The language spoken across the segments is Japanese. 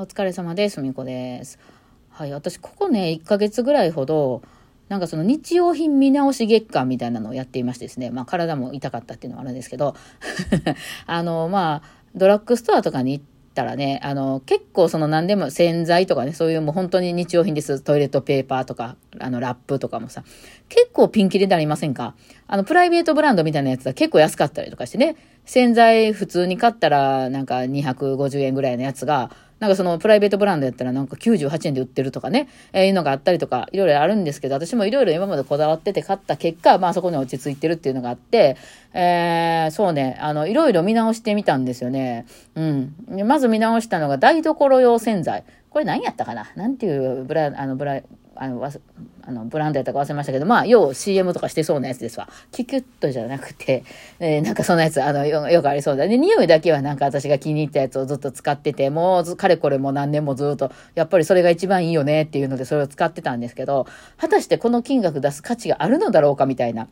お疲れ様です。みこです。はい、私、ここね、1ヶ月ぐらいほど、なんかその日用品見直し月間みたいなのをやっていましてですね、まあ体も痛かったっていうのはあるんですけど、あの、まあ、ドラッグストアとかに行ったらね、あの、結構その何でも洗剤とかね、そういうもう本当に日用品です。トイレットペーパーとか、あの、ラップとかもさ、結構ピンキリでありませんか？あの、プライベートブランドみたいなやつは結構安かったりとかしてね、洗剤普通に買ったらなんか250円ぐらいのやつが、なんかそのプライベートブランドやったらなんか98円で売ってるとかね、えー、いうのがあったりとか、いろいろあるんですけど、私もいろいろ今までこだわってて買った結果、まあそこに落ち着いてるっていうのがあって、えー、そうね、あの、いろいろ見直してみたんですよね。うん。まず見直したのが台所用洗剤。これ何やったかな？なんていうブラ、あの、ブラ、あの、わあのブランドやったか忘れましたけど、まあ、要 CM とかしてそうなやつですわ。キュキュッとじゃなくて、えー、なんかそんなやつ、あのよ、よくありそうだ。で、匂いだけはなんか私が気に入ったやつをずっと使ってて、もう、かれこれも何年もずっと、やっぱりそれが一番いいよねっていうので、それを使ってたんですけど、果たしてこの金額出す価値があるのだろうかみたいな。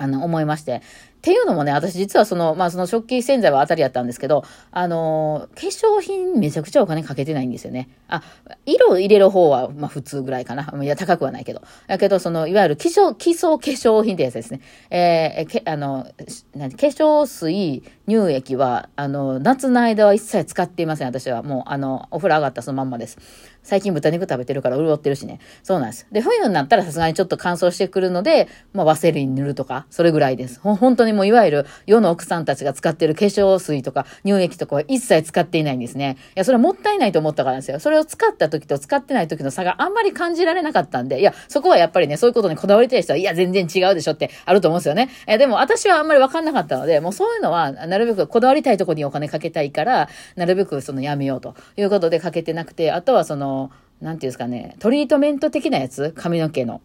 あの、思いまして。っていうのもね、私実はその、まあその食器洗剤は当たりやったんですけど、あのー、化粧品めちゃくちゃお金かけてないんですよね。あ、色入れる方は、まあ普通ぐらいかな。いや、高くはないけど。だけど、その、いわゆる基礎、基礎化粧品ってやつですね。えー、け、あの、何、化粧水、乳液は、あの、夏の間は一切使っていません、私は。もう、あの、お風呂上がったそのまんまです。最近豚肉食べてるから潤ってるしね。そうなんです。で、冬になったらさすがにちょっと乾燥してくるので、まあ、ワセリン塗るとか、それぐらいです。ほ、本当にもういわゆる世の奥さんたちが使ってる化粧水とか乳液とかは一切使っていないんですね。いや、それはもったいないと思ったからですよ。それを使った時と使ってない時の差があんまり感じられなかったんで、いや、そこはやっぱりね、そういうことにこだわりたい人は、いや、全然違うでしょってあると思うんですよね。え、でも私はあんまりわかんなかったので、もうそういうのは、なるべくこだわりたいとこにお金かけたいから、なるべくそのやめようということでかけてなくて、あとはその、なんていうんですかね、トリートメント的なやつ髪の毛の。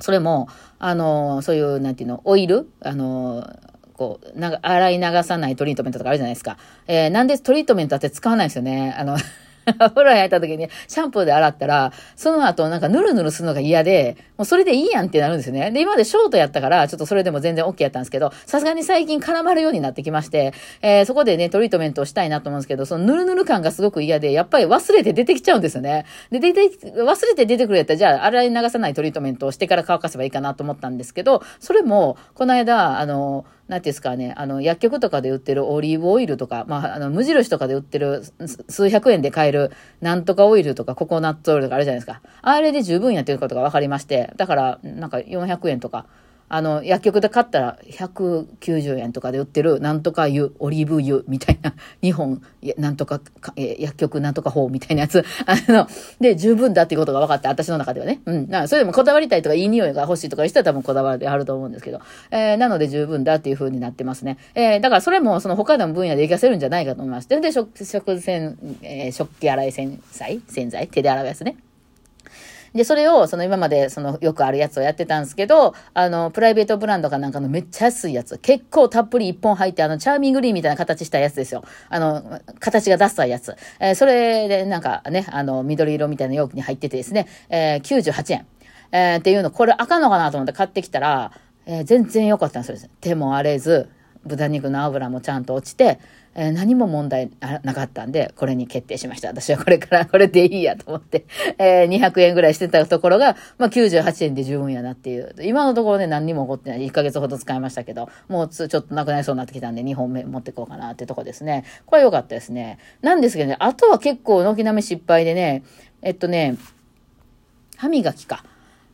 それも、あの、そういう、なんていうの、オイル？あの、こう、な洗い流さないトリートメントとかあるじゃないですか。えー、なんでトリートメントって使わないですよね。あの、お 風呂入った時にシャンプーで洗ったら、その後なんかヌルヌルするのが嫌で、もうそれでいいやんってなるんですよね。で、今までショートやったから、ちょっとそれでも全然 OK やったんですけど、さすがに最近絡まるようになってきまして、えー、そこでね、トリートメントをしたいなと思うんですけど、そのヌルヌル感がすごく嫌で、やっぱり忘れて出てきちゃうんですよね。で、出て、忘れて出てくるやったら、じゃあ洗い流さないトリートメントをしてから乾かせばいいかなと思ったんですけど、それも、この間、あの、なんていうんですかね、あの、薬局とかで売ってるオリーブオイルとか、まあ、あの、無印とかで売ってる数百円で買える、なんとかオイルとかココナッツオイルとかあるじゃないですか。あれで十分やってることが分かりまして、だから、なんか400円とか、あの、薬局で買ったら190円とかで売ってる、なんとか油、オリーブ油みたいな、日本、なんとか、え薬局なんとか法みたいなやつ、あの、で、十分だっていうことが分かって、私の中ではね。うん。なそれでもこだわりたいとか、いい匂いが欲しいとかいう人は多分こだわりあると思うんですけど、えー、なので十分だっていう風になってますね。えー、だからそれもその他の分野で活かせるんじゃないかと思います。で、食、食洗、えー、食器洗い洗剤洗剤手で洗うやつね。で、それを、その今まで、そのよくあるやつをやってたんですけど、あの、プライベートブランドかなんかのめっちゃ安いやつ、結構たっぷり一本入って、あの、チャーミングリーみたいな形したやつですよ。あの、形がダッサいやつ。えー、それで、なんかね、あの、緑色みたいな容器に入っててですね、えー、98円。えー、っていうの、これあかんのかなと思って買ってきたら、えー、全然良かったんですよ。手も荒れず、豚肉の油もちゃんと落ちて、え、何も問題なかったんで、これに決定しました。私はこれから これでいいやと思って、えー、200円ぐらいしてたところが、まあ、98円で十分やなっていう。今のところね、何にも起こってない。1ヶ月ほど使いましたけど、もうちょっとなくなりそうになってきたんで、2本目持っていこうかなってとこですね。これ良かったですね。なんですけどね、あとは結構軒並み失敗でね、えっとね、歯磨きか。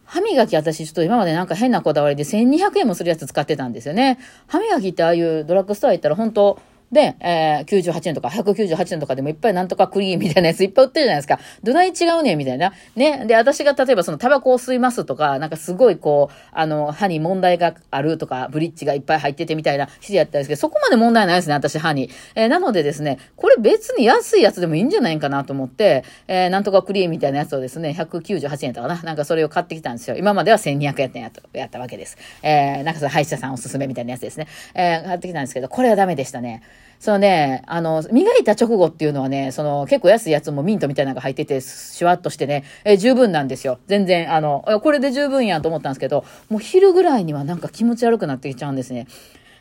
歯磨き私ちょっと今までなんか変なこだわりで1200円もするやつ使ってたんですよね。歯磨きってああいうドラッグストア行ったら本当で、えー、98円とか198円とかでもいっぱいなんとかクリーンみたいなやついっぱい売ってるじゃないですか。どない違うねみたいな。ね。で、私が例えばそのタバコを吸いますとか、なんかすごいこう、あの、歯に問題があるとか、ブリッジがいっぱい入っててみたいな人やったんですけど、そこまで問題ないですね、私歯に。えー、なのでですね、これ別に安いやつでもいいんじゃないかなと思って、えー、なんとかクリーンみたいなやつをですね、198円とかな。なんかそれを買ってきたんですよ。今までは1200円ややったわけです。えー、なんかその歯医者さんおすすめみたいなやつですね。えー、買ってきたんですけど、これはダメでしたね。そのね、あの、磨いた直後っていうのはね、その結構安いやつもミントみたいなのが入ってて、シュワッとしてね、え十分なんですよ。全然、あの、これで十分やと思ったんですけど、もう昼ぐらいにはなんか気持ち悪くなってきちゃうんですね。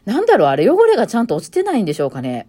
なんだろう、あれ汚れがちゃんと落ちてないんでしょうかね。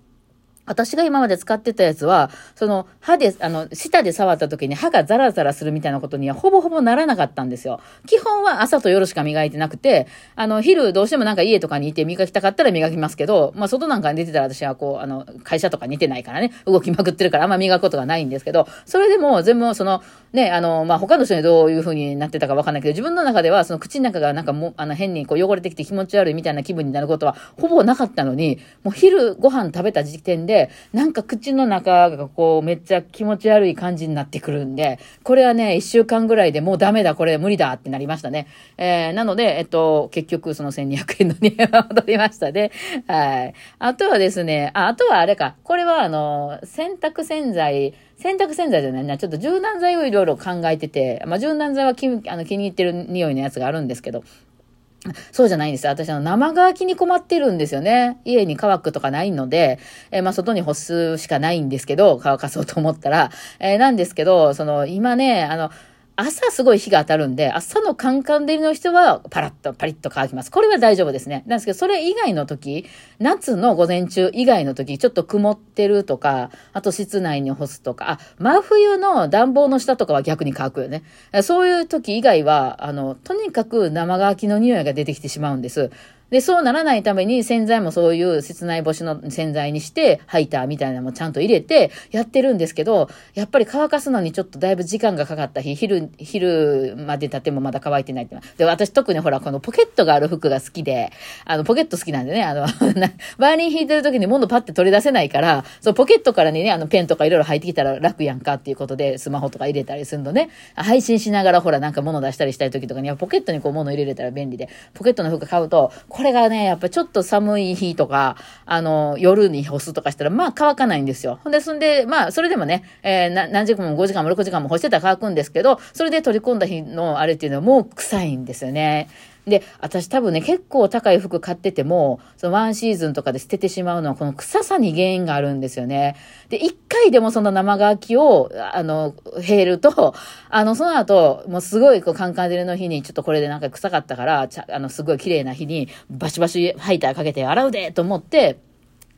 私が今まで使ってたやつは、その歯で、あの、舌で触った時に歯がザラザラするみたいなことにはほぼほぼならなかったんですよ。基本は朝と夜しか磨いてなくて、あの、昼どうしてもなんか家とかにいて磨きたかったら磨きますけど、まあ外なんかに出てたら私はこう、あの、会社とか似てないからね、動きまくってるからあんま磨くことがないんですけど、それでも全部その、ね、あの、まあ他の人にどういう風になってたかわかんないけど、自分の中ではその口の中がなんかもう、あの変にこう汚れてきて気持ち悪いみたいな気分になることはほぼなかったのに、もう昼ご飯食べた時点で、なんか口の中がこうめっちゃ気持ち悪い感じになってくるんで、これはね、一週間ぐらいでもうダメだ、これ無理だってなりましたね。えー、なので、えっと、結局その1200円の2円は戻りましたね。はい。あとはですね、あ、あとはあれか、これはあの、洗濯洗剤、洗濯洗剤じゃないな、ちょっと柔軟剤をいろいろ考えてて、まあ、柔軟剤は気あの気に入ってる匂いのやつがあるんですけど、そうじゃないんです。私、の、生乾きに困ってるんですよね。家に乾くとかないので、えー、まあ、外に干すしかないんですけど、乾かそうと思ったら、えー、なんですけど、その、今ね、あの、朝すごい日が当たるんで、朝のカンカン照りの人はパラッとパリッと乾きます。これは大丈夫ですね。なんですけど、それ以外の時、夏の午前中以外の時、ちょっと曇ってるとか、あと室内に干すとか、あ、真冬の暖房の下とかは逆に乾くよね。そういう時以外は、あの、とにかく生乾きの匂いが出てきてしまうんです。で、そうならないために洗剤もそういう室内干しの洗剤にして、ハイターみたいなのもちゃんと入れてやってるんですけど、やっぱり乾かすのにちょっとだいぶ時間がかかった日、昼、昼まで経ってもまだ乾いてないって。で、私特にほら、このポケットがある服が好きで、あの、ポケット好きなんでね、あの、バーニー引いてる時に物パッて取り出せないから、そう、ポケットからにね、あの、ペンとかいろいろ入ってきたら楽やんかっていうことで、スマホとか入れたりするのね、配信しながらほら、なんか物出したりしたい時とかには、ポケットにこう物入れれたら便利で、ポケットの服買うと、これがね、やっぱちょっと寒い日とか、あの、夜に干すとかしたら、まあ乾かないんですよ。ほんで、そんで、まあ、それでもね、えー、何時間も5時間も6時間も干してたら乾くんですけど、それで取り込んだ日のあれっていうのはもう臭いんですよね。で、私多分ね、結構高い服買ってても、そのワンシーズンとかで捨ててしまうのは、この臭さに原因があるんですよね。で、一回でもその生乾きを、あの、減ると、あの、その後、もうすごい、こう、カンカン照りの日に、ちょっとこれでなんか臭かったから、あの、すごい綺麗な日に、バシバシハイターかけて洗うでと思って、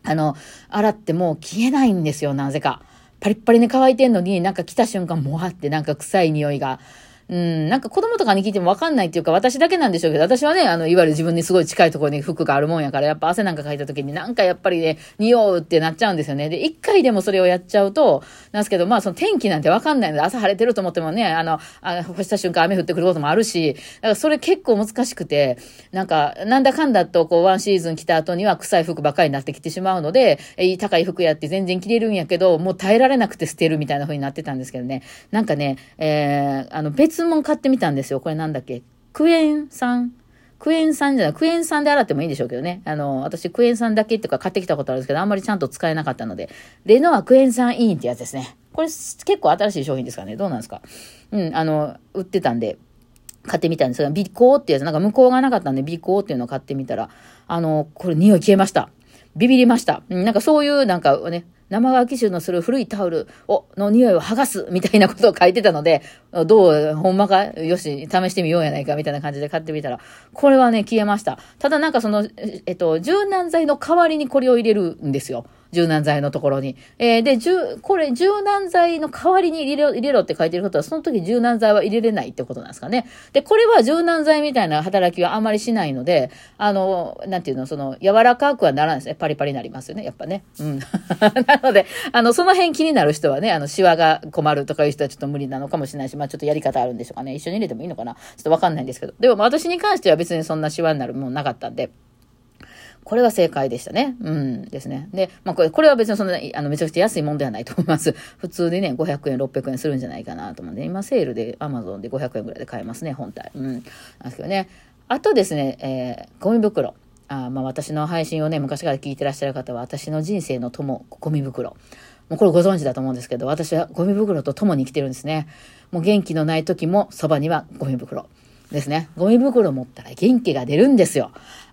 あの、洗っても消えないんですよ、なぜか。パリッパリに乾いてんのに、なんか来た瞬間、もわってなんか臭い匂いが。うん、なんか子供とかに聞いてもわかんないっていうか、私だけなんでしょうけど、私はね、あの、いわゆる自分にすごい近いところに服があるもんやから、やっぱ汗なんかかいた時になんかやっぱりね、匂うってなっちゃうんですよね。で、一回でもそれをやっちゃうと、なんですけど、まあその天気なんてわかんないので、朝晴れてると思ってもね、あの、あ干した瞬間雨降ってくることもあるし、だからそれ結構難しくて、なんか、なんだかんだとこう、ワンシーズン着た後には臭い服ばっかりになってきてしまうので、え高い服やって全然着れるんやけど、もう耐えられなくて捨てるみたいな風になってたんですけどね。なんかね、えー、あの、別物買ってみたんですよ。これなんだっけ？クエン酸？クエン酸じゃない、クエン酸で洗ってもいいんでしょうけどね。あの、私クエン酸だけっていうか買ってきたことあるんですけど、あんまりちゃんと使えなかったので、レノアクエン酸イーンってやつですね。これ結構新しい商品ですかね。どうなんですか？うん、あの、売ってたんで、買ってみたんですが、微光ってやつ、なんか向こうがなかったんで、微光っていうのを買ってみたら、あの、これ匂い消えました。ビビりました。なんかそういうなんかね、生乾き臭のする古いタオルを、の匂いを剥がすみたいなことを書いてたので、どう、ほんまかよし、試してみようやないかみたいな感じで買ってみたら、これはね、消えました。ただなんかその、えっと、柔軟剤の代わりにこれを入れるんですよ。柔軟剤のところに。えー、で、これ、柔軟剤の代わりに入れろ、入れろって書いてることは、その時柔軟剤は入れれないってことなんですかね。で、これは柔軟剤みたいな働きはあまりしないので、あの、なんていうの、その、柔らかくはならないですね。パリパリになりますよね。やっぱね。うん。なので、あの、その辺気になる人はね、あの、シワが困るとかいう人はちょっと無理なのかもしれないし、まあちょっとやり方あるんでしょうかね。一緒に入れてもいいのかな。ちょっとわかんないんですけど。でも私に関しては別にそんなシワになるもんなかったんで。これが正解でしたね。うんですね。で、まあこれ、これは別にそんな、あの、めちゃくちゃ安いもんではないと思います。普通でね、500円、600円するんじゃないかなと思うんで、今セールで Amazon で500円ぐらいで買えますね、本体。うん。なんですけどね。あとですね、えー、ゴミ袋。あまあ私の配信をね、昔から聞いてらっしゃる方は、私の人生の友、ゴミ袋。もうこれご存知だと思うんですけど、私はゴミ袋と共に生きてるんですね。もう元気のない時もそばにはゴミ袋。ですね。ゴミ袋持ったら元気が出るんですよ。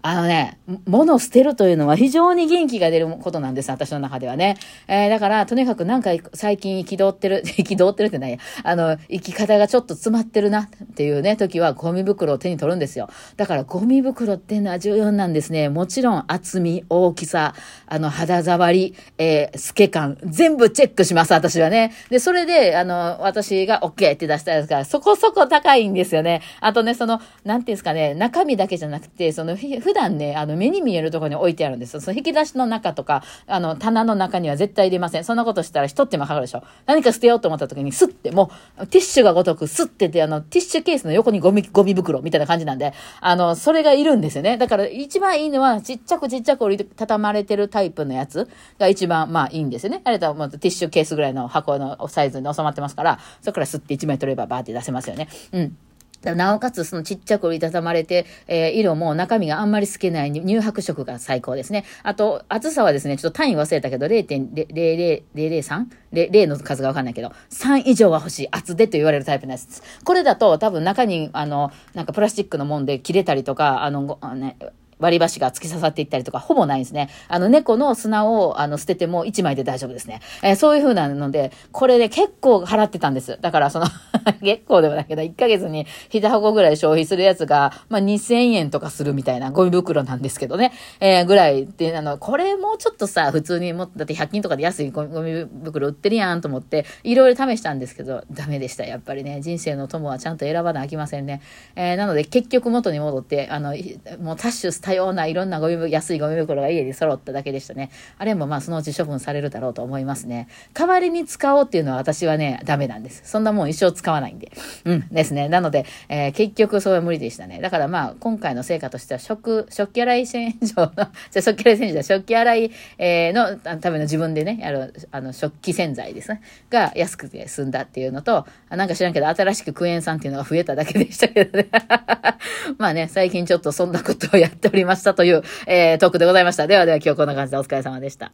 あのね、物を捨てるというのは非常に元気が出ることなんです、私の中ではね。えー、だから、とにかくなんか最近憤ってる、憤ってるってないや、あの、生き方がちょっと詰まってるなっていうね、時はゴミ袋を手に取るんですよ。だからゴミ袋っていうのは重要なんですね。もちろん厚み、大きさ、あの、肌触り、えー、透け感、全部チェックします、私はね。で、それで、あの、私が OK って出したやつから、そこそこ高いんですよね。あとね、その、なんていうんですかね、中身だけじゃなくて、その、普段ね、あの、目に見えるところに置いてあるんですよ。その引き出しの中とか、あの、棚の中には絶対入れません。そんなことしたら一手間かかるでしょ。何か捨てようと思った時に、スッて、もう、ティッシュがごとく、スッてて、あの、ティッシュケースの横にゴミ、ゴミ袋みたいな感じなんで、あの、それがいるんですよね。だから、一番いいのは、ちっちゃくちっちゃく折りたたまれてるタイプのやつが一番、まあ、いいんですよね。あれと、まティッシュケースぐらいの箱のサイズに収まってますから、そこからスッて1枚取ればバーって出せますよね。うん。なおかつ、そのちっちゃく折りたたまれて、えー、色も中身があんまり透けない乳白色が最高ですね。あと、厚さはですね、ちょっと単位忘れたけど、0.00003? 0の数がわかんないけど、3以上は欲しい。厚でと言われるタイプのやつです。これだと多分中に、あの、なんかプラスチックのもんで切れたりとか、あの、ね、割り箸が突き刺さっていったりとか、ほぼないんですね。あの、猫の砂を、あの、捨てても1枚で大丈夫ですね。えー、そういう風なので、これで結構払ってたんです。だから、その 結構でもないけど、1ヶ月に1箱ぐらい消費するやつが、まあ、2000円とかするみたいなゴミ袋なんですけどね。えー、ぐらいで、あの、これもうちょっとさ、普通にも、だって100均とかで安いゴミ袋売ってるやんと思って、いろいろ試したんですけど、ダメでした。やっぱりね、人生の友はちゃんと選ばなきませんね。えー、なので、結局元に戻って、あの、もう多種多様ないろんなゴミ、安いゴミ袋が家に揃っただけでしたね。あれもまあそのうち処分されるだろうと思いますね。代わりに使おうっていうのは私はね、ダメなんです。そんなもん一生使わないんで。うんですね。なので、えー、結局それは無理でしたね。だからまあ今回の成果としては食、食器洗い洗浄の、じゃ食器洗い洗浄食器洗い、えー、のための自分でね、やる、あの、食器洗剤ですね。が安くて済んだっていうのと、なんか知らんけど新しくクエン酸っていうのが増えただけでしたけどね。まあね、最近ちょっとそんなことをやっておりましたという、えー、トークでございました。ではでは今日こんな感じでお疲れ様でした。